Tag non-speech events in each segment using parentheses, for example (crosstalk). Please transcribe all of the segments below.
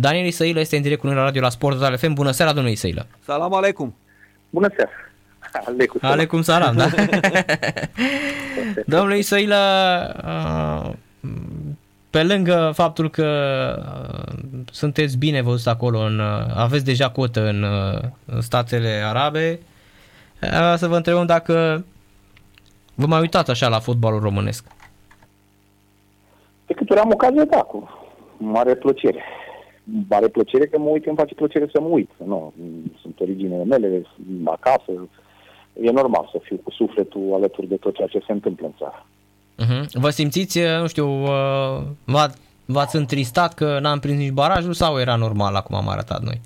Daniel Isăilă este în direct cu noi la radio la Sport Total FM. Bună seara, domnule Isăilă! Salam aleikum! Bună seara! Alecum salam. Alecum salam, da? (laughs) domnule Isăilă, uh, pe lângă faptul că uh, sunteți bine văzut acolo, în, uh, aveți deja cotă în, în statele arabe, să vă întrebăm dacă vă mai uitați așa la fotbalul românesc. De câte ori am ocazia, da, cu mare plăcere. Mare plăcere că mă uit, îmi face plăcere să mă uit. Nu, sunt originele mele, acasă. E normal să fiu cu sufletul alături de tot ceea ce se întâmplă în țară. Uh-huh. Vă simțiți, nu știu, v v-ați întristat că n-am prins nici barajul sau era normal acum am arătat noi?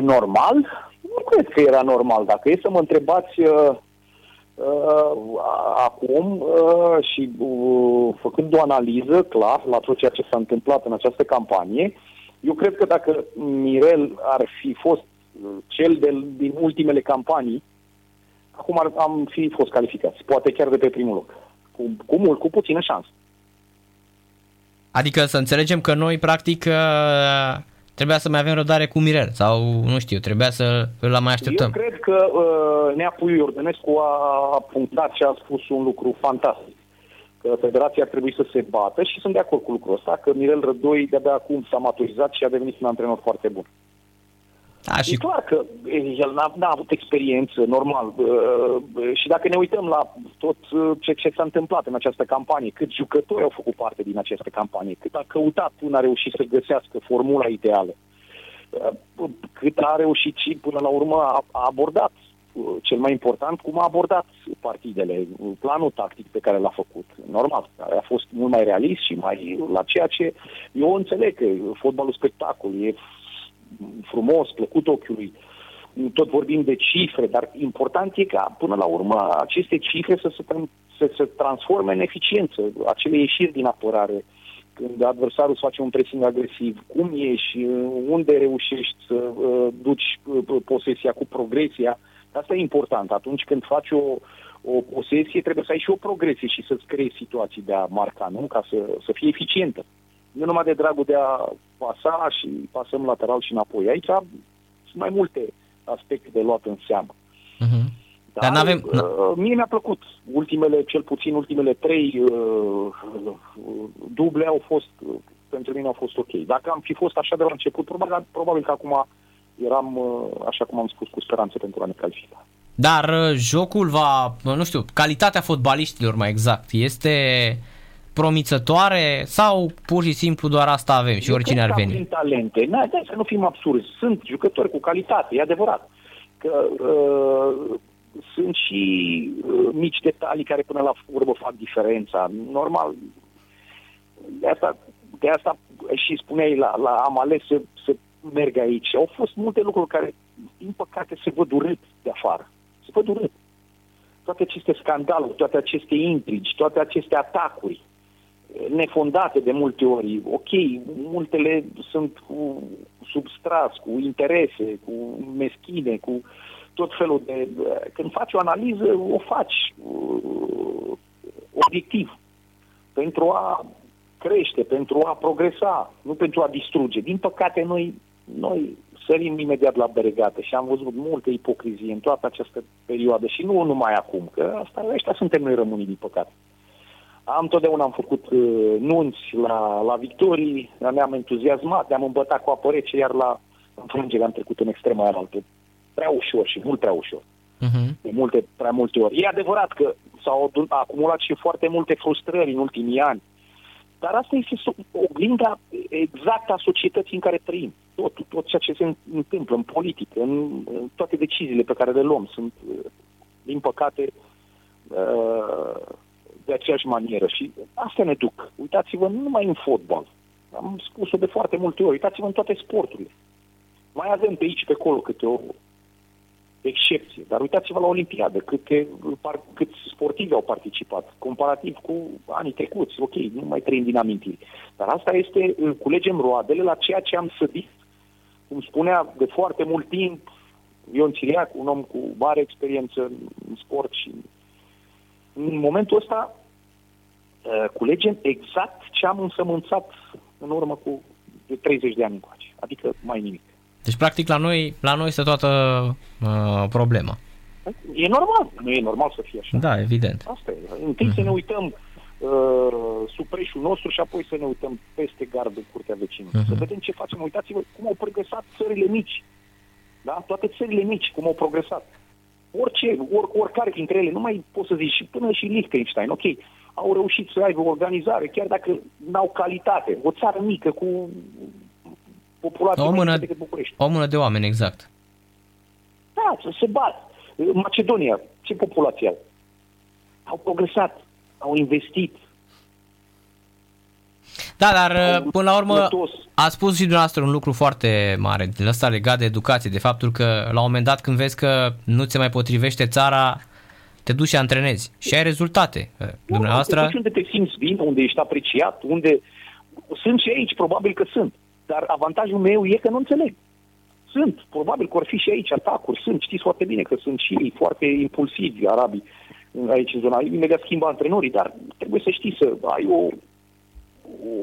Normal? Nu cred că era normal. Dacă e să mă întrebați uh, uh, acum uh, și uh, făcând o analiză clar la tot ceea ce s-a întâmplat în această campanie, eu cred că dacă Mirel ar fi fost uh, cel de, din ultimele campanii, acum ar, am fi fost calificați, poate chiar de pe primul loc, cu, cu mult, cu puțină șansă. Adică să înțelegem că noi, practic, uh, trebuia să mai avem răbdare cu Mirel sau, nu știu, trebuia să îl mai așteptăm. Eu cred că uh, Nea Puiu Iordănescu a punctat și a spus un lucru fantastic. Că federația ar trebui să se bată și sunt de acord cu lucrul ăsta, că Mirel Rădoi de-abia acum s-a maturizat și a devenit un antrenor foarte bun. Da, și... E clar că el n-a, n-a avut experiență, normal. Și dacă ne uităm la tot ce, ce s-a întâmplat în această campanie, cât jucători au făcut parte din această campanie, cât a căutat până a reușit să găsească formula ideală, cât a reușit și până la urmă a, a abordat cel mai important, cum a abordat partidele, planul tactic pe care l-a făcut. Normal, a fost mult mai realist și mai la ceea ce eu înțeleg că fotbalul spectacol e frumos, plăcut ochiului, tot vorbim de cifre, dar important e ca până la urmă aceste cifre să se, să se transforme în eficiență, acele ieșiri din apărare, când adversarul îți face un pressing agresiv, cum ieși, unde reușești să uh, duci uh, posesia cu progresia, asta e important. Atunci când faci o, o posesie, trebuie să ai și o progresie și să-ți creezi situații de a marca, nu? Ca să, să fie eficientă nu numai de dragul de a pasa și pasăm lateral și înapoi. Aici sunt mai multe aspecte de luat în seamă. Uh-huh. Dar, Dar avem uh, mie mi-a plăcut. Ultimele, cel puțin ultimele trei uh, duble au fost, uh, pentru mine au fost ok. Dacă am fi fost așa de la început, probabil, probabil că acum eram, uh, așa cum am spus, cu speranțe pentru a ne califica. Dar uh, jocul va, nu știu, calitatea fotbaliștilor mai exact, este promițătoare sau pur și simplu doar asta avem și oricine ar veni? Prin talente. Na, da, să nu fim absurzi. Sunt jucători cu calitate, e adevărat. Că uh, sunt și uh, mici detalii care până la urmă fac diferența. Normal, de asta, de asta și spuneai, la, la, am ales să, să merg aici. Au fost multe lucruri care, din păcate, se văd urât de afară. Se văd urât. Toate aceste scandaluri, toate aceste intrigi, toate aceste atacuri, nefondate de multe ori. Ok, multele sunt cu substras, cu interese, cu meschine, cu tot felul de... Când faci o analiză, o faci uh, obiectiv pentru a crește, pentru a progresa, nu pentru a distruge. Din păcate, noi, noi sărim imediat la beregate și am văzut multă ipocrizie în toată această perioadă și nu numai acum, că asta, ăștia suntem noi românii, din păcate. Am totdeauna am făcut uh, nunți la, la victorii, ne-am entuziasmat, ne-am îmbătat cu apă rece, iar la înfrângere am trecut în extrema aia altă. Prea ușor și mult prea ușor. Uh-huh. De multe, prea multe ori. E adevărat că s-au acumulat și foarte multe frustrări în ultimii ani, dar asta este oglinda exactă a societății în care trăim. Tot, tot ceea ce se întâmplă în politică, în, în toate deciziile pe care le luăm sunt, uh, din păcate, uh, de aceeași manieră și asta ne duc. Uitați-vă nu numai în fotbal, am spus-o de foarte multe ori, uitați-vă în toate sporturile. Mai avem pe aici, pe acolo câte o excepție, dar uitați-vă la Olimpiadă, câte, câți sportivi au participat, comparativ cu anii trecuți, ok, nu mai trăim din amintiri. Dar asta este, culegem roadele la ceea ce am sădit, cum spunea de foarte mult timp Ion Țiriac, un om cu mare experiență în sport și în momentul ăsta uh, culegem exact ce am însămânțat în urmă cu de 30 de ani încoace. Adică mai nimic. Deci, practic, la noi, la noi este toată uh, problema. E normal. Nu e normal să fie așa. Da, evident. Asta e. Întâi uh-huh. să ne mhm. uităm uh, sub preșul nostru și apoi să ne uităm peste gardul curtea vecinului. Uh-huh. Să vedem ce facem. Uitați-vă cum au progresat țările mici. Da? Toate țările mici, cum au progresat. Orice, or, oricare dintre ele, nu mai poți să zici, și până și Liechtenstein, ok, au reușit să aibă o organizare, chiar dacă n-au calitate. O țară mică cu populație o mână, decât București. O mână de oameni, exact. Da, să se bat. Macedonia, ce populație au? Au progresat, au investit. Da, dar au până la urmă a spus și dumneavoastră un lucru foarte mare, din ăsta legat de educație, de faptul că la un moment dat când vezi că nu ți mai potrivește țara, te duci și antrenezi și ai rezultate. Dumneavoastră... Da, unde te simți bine, unde ești apreciat, unde... Sunt și aici, probabil că sunt. Dar avantajul meu e că nu înțeleg. Sunt, probabil că vor fi și aici atacuri, sunt, știți foarte bine că sunt și ei foarte impulsivi, arabii, aici în zona. Imediat schimbă antrenorii, dar trebuie să știi să ai o,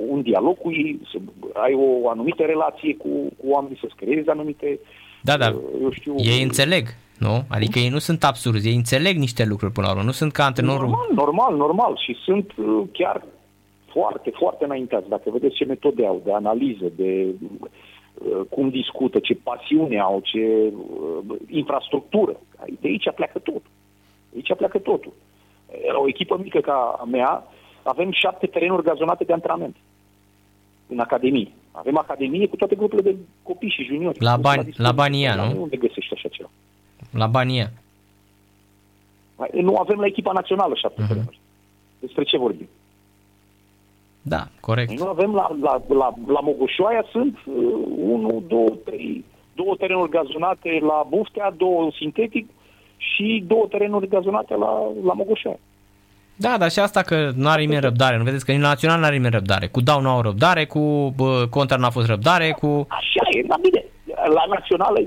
un dialog cu ei, să ai o anumită relație cu, cu oamenii, să-ți creezi anumite... Da, da, eu știu, ei înțeleg, nu? Adică ei nu sunt absurzi, ei înțeleg niște lucruri până la urmă, nu sunt ca antrenorul... Normal, normal, normal și sunt uh, chiar foarte, foarte înaintați. Dacă vedeți ce metode au de analiză, de uh, cum discută, ce pasiune au, ce uh, infrastructură. De aici pleacă tot. De aici pleacă totul. O echipă mică ca a mea, avem șapte terenuri gazonate de antrenament în academie. Avem academie cu toate grupurile de copii și juniori. La, bani, la Bania, nu? Unde găsești așa ceva? La Bania. Nu avem la echipa națională șapte uh-huh. terenuri. Despre ce vorbim? Da, corect. Noi nu avem la, la, la, la Mogoșoaia sunt uh, 1, 2, 3, două terenuri gazonate la Buftea, două sintetic și două terenuri gazonate la, la Mogoșoaia. Da, dar și asta că nu are nimeni răbdare. Nu vedeți că nici național nu are nimeni răbdare. Cu Dau nu au răbdare, cu bă, Contra n-a fost răbdare, cu... Așa e, dar bine. La națională,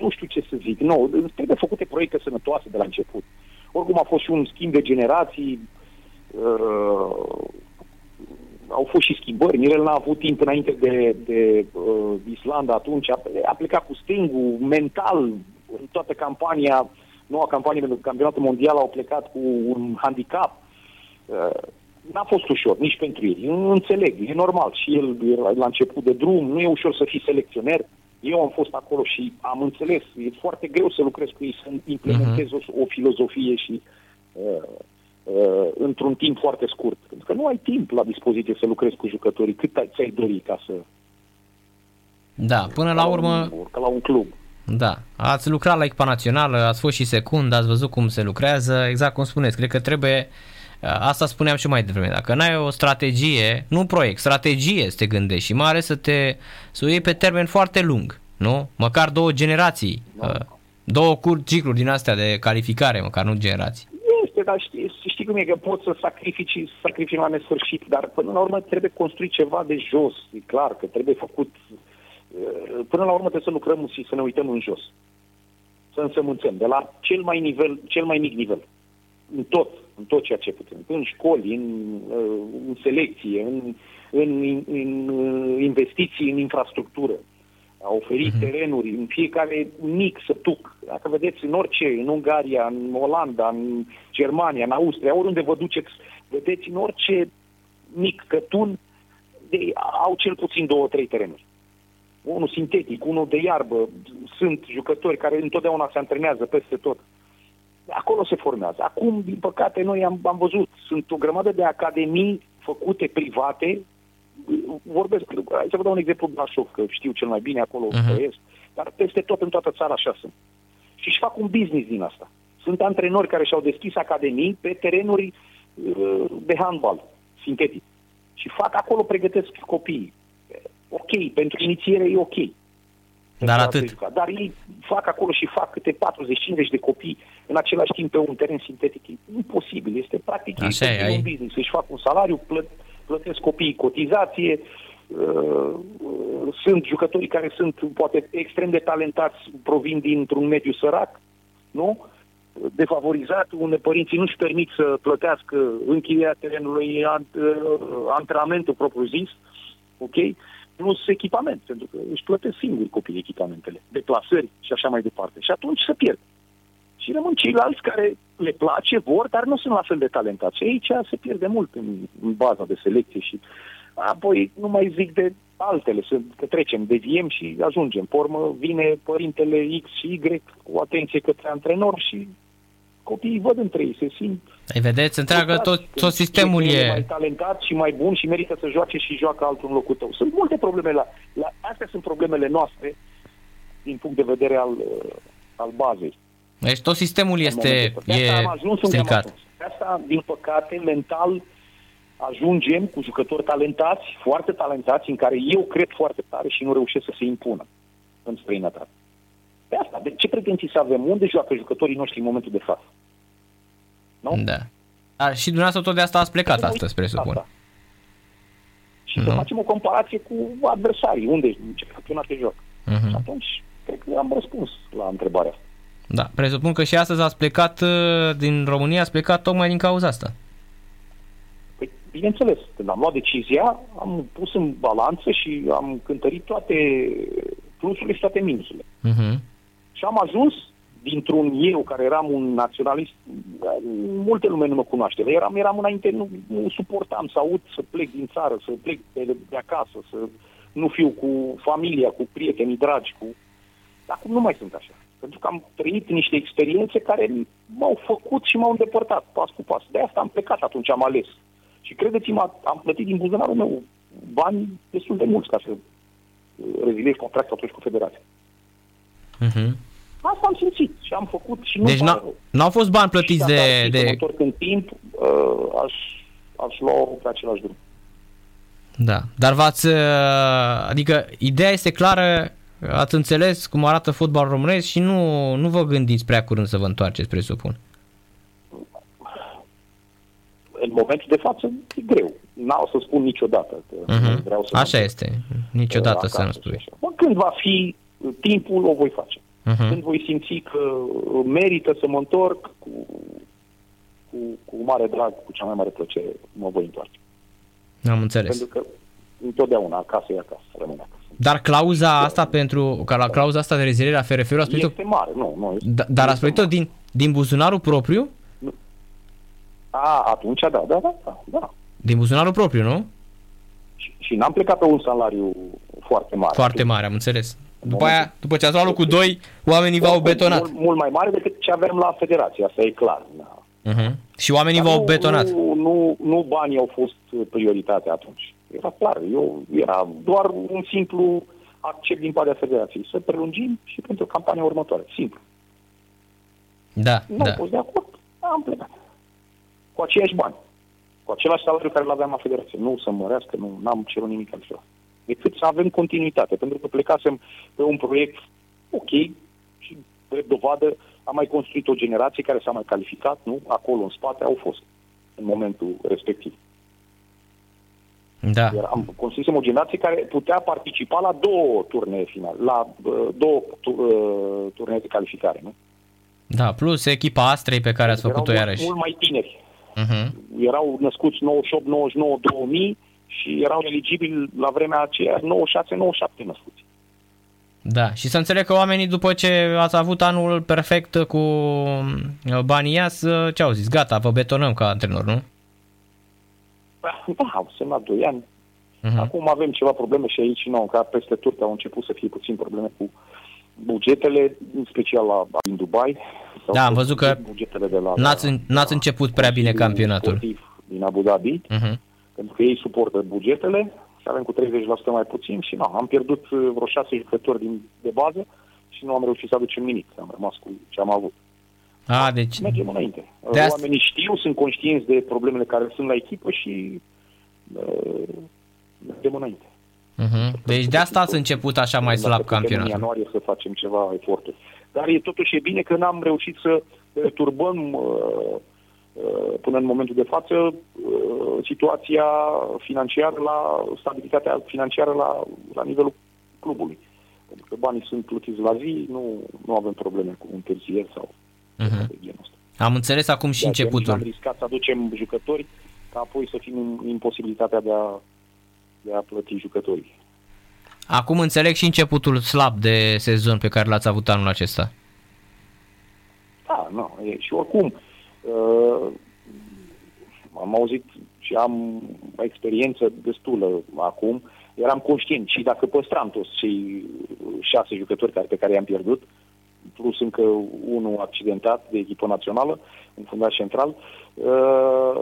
nu știu ce să zic. Nu, trebuie făcute proiecte sănătoase de la început. Oricum a fost și un schimb de generații. Uh, au fost și schimbări. Mirel n-a avut timp înainte de, de uh, Islanda atunci. A, a plecat cu stingul mental în toată campania, noua campanie pentru campionatul mondial au plecat cu un handicap. Uh, n-a fost ușor, nici pentru el. Înțeleg, e normal. Și el la început de drum, nu e ușor să fii selecționer. Eu am fost acolo și am înțeles. E foarte greu să lucrez cu ei, să implementez uh-huh. o, o filozofie și uh, uh, într-un timp foarte scurt. Pentru că nu ai timp la dispoziție să lucrezi cu jucătorii cât ți-ai dori ca să... Da, până la urmă... Un, ca la un club. Da, ați lucrat la echipa națională, ați fost și secund, ați văzut cum se lucrează, exact cum spuneți, cred că trebuie, uh, asta spuneam și mai devreme, dacă n-ai o strategie, nu un proiect, strategie să te gândești și mai ales să te, să o iei pe termen foarte lung, nu? Măcar două generații, da. Uh, două cicluri din astea de calificare, măcar nu generații este, dar știi, știi cum e, că poți să sacrifici, sacrifici la nesfârșit, dar până la urmă trebuie construit ceva de jos, e clar că trebuie făcut, uh, până la urmă trebuie să lucrăm și să ne uităm în jos, să însămânțăm, de la cel mai, nivel, cel mai mic nivel, în tot, în tot ceea ce putem, în școli, în, uh, în selecție, în, în, în, în uh, investiții în infrastructură, a oferit uh-huh. terenuri în fiecare mic sătuc. Dacă vedeți în orice, în Ungaria, în Olanda, în Germania, în Austria, oriunde vă duceți, vedeți în orice mic cătun, de, au cel puțin două, trei terenuri. Unul sintetic, unul de iarbă. Sunt jucători care întotdeauna se antrenează peste tot. Acolo se formează. Acum, din păcate, noi am, am văzut, sunt o grămadă de academii făcute private, vorbesc, hai să vă dau un exemplu Brașov, că știu cel mai bine acolo uh-huh. trăiesc, dar peste tot în toată țara așa sunt. Și își fac un business din asta. Sunt antrenori care și-au deschis academii pe terenuri uh, de handbal sintetic. Și fac acolo, pregătesc copiii. Ok, pentru inițiere e ok. Dar atât. Dar ei fac acolo și fac câte 40-50 de copii în același timp pe un teren sintetic. E imposibil. Este practic Așa e, un ai... business. Își fac un salariu, plăt, plătesc copiii cotizație, uh, sunt jucătorii care sunt poate extrem de talentați, provin dintr-un mediu sărac, nu? defavorizat, unde părinții nu-și permit să plătească închirierea terenului, antrenamentul propriu-zis, ok? Plus echipament, pentru că își plătesc singuri copiii echipamentele, deplasări și așa mai departe. Și atunci se pierd. Și rămân ceilalți care le place, vor, dar nu sunt la fel de talentați. Și aici se pierde mult în, în baza de selecție și apoi nu mai zic de altele, să, că trecem, deviem și ajungem. Pe urmă vine părintele X și Y cu atenție către antrenor și copiii văd între ei, se simt... Ai vedeți, întreagă tot, tot sistemul e... mai talentat și mai bun și merită să joace și joacă altul în locul tău. Sunt multe probleme la... la astea sunt problemele noastre din punct de vedere al, al bazei. Deci tot sistemul este e am ajuns stricat. De asta, din păcate, mental ajungem cu jucători talentați, foarte talentați, în care eu cred foarte tare și nu reușesc să se impună în străinătate. Pe asta, de ce pretenții să avem? Unde joacă jucătorii noștri în momentul de față? Nu? Da. A, și dumneavoastră tot de asta ați plecat de astăzi, presupun. Asta. Și uh-huh. să facem o comparație cu adversarii, unde în ce campionate joc. Uh-huh. Și atunci, cred că am răspuns la întrebarea asta. Da, presupun că și astăzi ați plecat uh, din România, ați plecat tocmai din cauza asta. Păi, bineînțeles, când am luat decizia, am pus în balanță și am cântărit toate plusurile și toate minusurile. Uh-huh. Și am ajuns dintr-un eu care eram un naționalist, multe lume nu mă cunoaște, eram, eram înainte, nu, nu suportam să aud să plec din țară, să plec de, de acasă, să nu fiu cu familia, cu prietenii dragi, cu... Acum nu mai sunt așa. Pentru că am trăit niște experiențe care m-au făcut și m-au îndepărtat pas cu pas. De asta am plecat atunci, am ales. Și credeți-mă, am plătit din buzunarul meu bani destul de mulți ca să reziliez contractul atunci cu federația. Uh-huh. Asta am simțit și am făcut și nu Deci n-au, n-au fost bani plătiți de... de... întorc în timp, uh, aș, aș lua pe același drum. Da, dar v-ați... Uh, adică ideea este clară, ați înțeles cum arată fotbal românesc și nu, nu vă gândiți prea curând să vă întoarceți, presupun. În momentul de față e greu. N-au să spun niciodată. Că uh-huh. vreau să Așa este. Niciodată să nu spui. Când va fi timpul, o voi face. Uh-huh. Când voi simți că merită să mă întorc, cu, cu, cu mare drag, cu cea mai mare plăcere, mă voi întoarce. Am înțeles. Pentru că întotdeauna acasă e acasă, rămâne acasă. Dar clauza da. asta pentru, ca la clauza asta de reziliere a FRF-ului a spus Este mare, nu. nu este, da, dar a spus din, din buzunarul propriu? Nu. A, atunci da, da, da, da. da. Din buzunarul propriu, nu? Și, și n-am plecat pe un salariu foarte mare. Foarte mare, am înțeles. După aia, după ce ați luat cu doi, oamenii v-au betonat. Mult, mult mai mare decât ce avem la federație, asta e clar. Da. Uh-huh. Și oamenii Dar v-au nu, betonat. Nu, nu, nu banii au fost prioritatea atunci. Era clar, eu, era doar un simplu accept din partea federației. Să prelungim și pentru campania următoare. Simplu. Da, nu da. au fost de acord, am plecat. Cu aceiași bani. Cu același salariu care îl aveam la federație. Nu să mărească, nu am cerut nimic altceva decât să avem continuitate. Pentru că plecasem pe un proiect ok și, de dovadă, am mai construit o generație care s-a mai calificat, nu? Acolo, în spate, au fost în momentul respectiv. Da. Iar am construit o generație care putea participa la două turnee finale, la uh, două uh, turnee de calificare, nu? Da, plus echipa Astrei pe care ați făcut-o iarăși. mult mai tineri. Uh-huh. Erau născuți 98, 99, 2000 și erau eligibili la vremea aceea 96-97 născuți. Da, și să înțeleg că oamenii după ce ați avut anul perfect cu uh, banii ias, uh, ce au zis? Gata, vă betonăm ca antrenor, nu? Da, au semnat 2 ani. Uh-huh. Acum avem ceva probleme și aici, nou, ca peste tot au început să fie puțin probleme cu bugetele, în special la, în Dubai. Da, am văzut că bugetele de la, n-ați, n-ați început prea bine campionatul. Din Abu Dhabi. Uh-huh pentru că ei suportă bugetele și avem cu 30% mai puțin și nu, am pierdut uh, vreo șase jucători din, de bază și nu am reușit să aducem nimic, am rămas cu ce am avut. A, deci... Mergem înainte. De asta... Oamenii știu, sunt conștienți de problemele care sunt la echipă și uh, mergem înainte. Uh-huh. Deci de asta ați început așa mai slab campionatul. În ianuarie să facem ceva eforturi. Dar e totuși e bine că n-am reușit să turbăm uh, Uh, până în momentul de față uh, situația financiară la stabilitatea financiară la, la nivelul clubului. Pentru că banii sunt plătiți la zi, nu, nu avem probleme cu întârzieri sau... Uh-huh. De genul ăsta. Am înțeles acum și de începutul. Am riscat să aducem jucători ca apoi să fim în imposibilitatea de a, de a plăti jucătorii. Acum înțeleg și începutul slab de sezon pe care l-ați avut anul acesta. Da, nu. E, și oricum, uh, am auzit și am experiență destulă acum, eram conștient și dacă păstram toți cei șase jucători care, pe care i-am pierdut, plus încă unul accidentat de echipă națională în fundaș central, uh,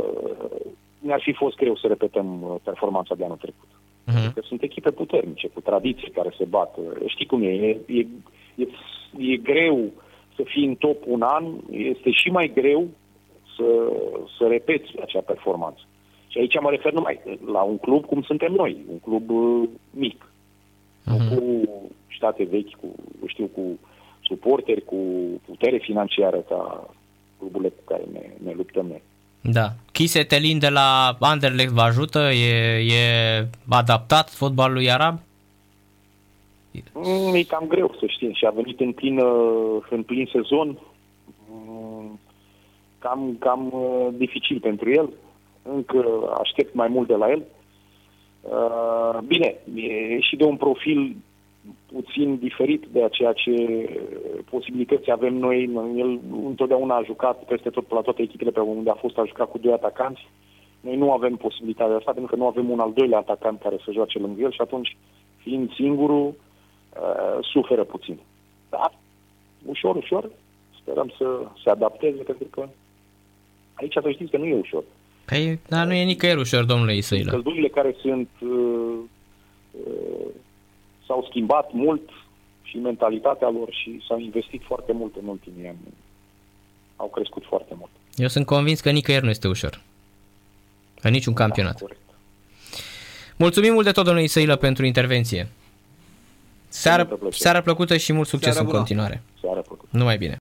mi-ar fi fost greu să repetăm uh, performanța de anul trecut. Uh-huh. Că sunt echipe puternice, cu tradiții care se bat. Știi cum e, e, e, e, e greu să fii în top un an, este și mai greu să, să repeți acea performanță. Și aici mă refer numai la un club cum suntem noi, un club uh, mic. Uh-huh. Nu cu state vechi, cu, știu, cu suporteri, cu putere financiară ca cluburile cu care ne, ne luptăm noi. Da. Chise Telin de la Anderlecht vă ajută? E, e adaptat fotbalului arab? Mm, e cam greu să știm și a venit în plin, în plin sezon. Mm, cam, cam uh, dificil pentru el. Încă aștept mai mult de la el. Uh, bine, e și de un profil puțin diferit de ceea ce posibilități avem noi. El întotdeauna a jucat peste tot, la toate echipele pe unde a fost, a jucat cu doi atacanți. Noi nu avem posibilitatea asta pentru că nu avem un al doilea atacant care să joace lângă el și atunci, fiind singurul, uh, suferă puțin. Dar, ușor, ușor, sperăm să se adapteze pentru că aici să știți că nu e ușor. Păi, dar nu e nicăieri ușor, domnule Isăilă. Căldurile care sunt uh, uh, s-au schimbat mult și mentalitatea lor și s-au investit foarte mult în ultimii ani. Au crescut foarte mult. Eu sunt convins că nicăieri nu este ușor. În niciun da, campionat. Corect. Mulțumim mult de tot, domnule Isăilă, pentru intervenție. Seară, seară plăcută și mult succes seară în continuare. Seară plăcută. Numai bine.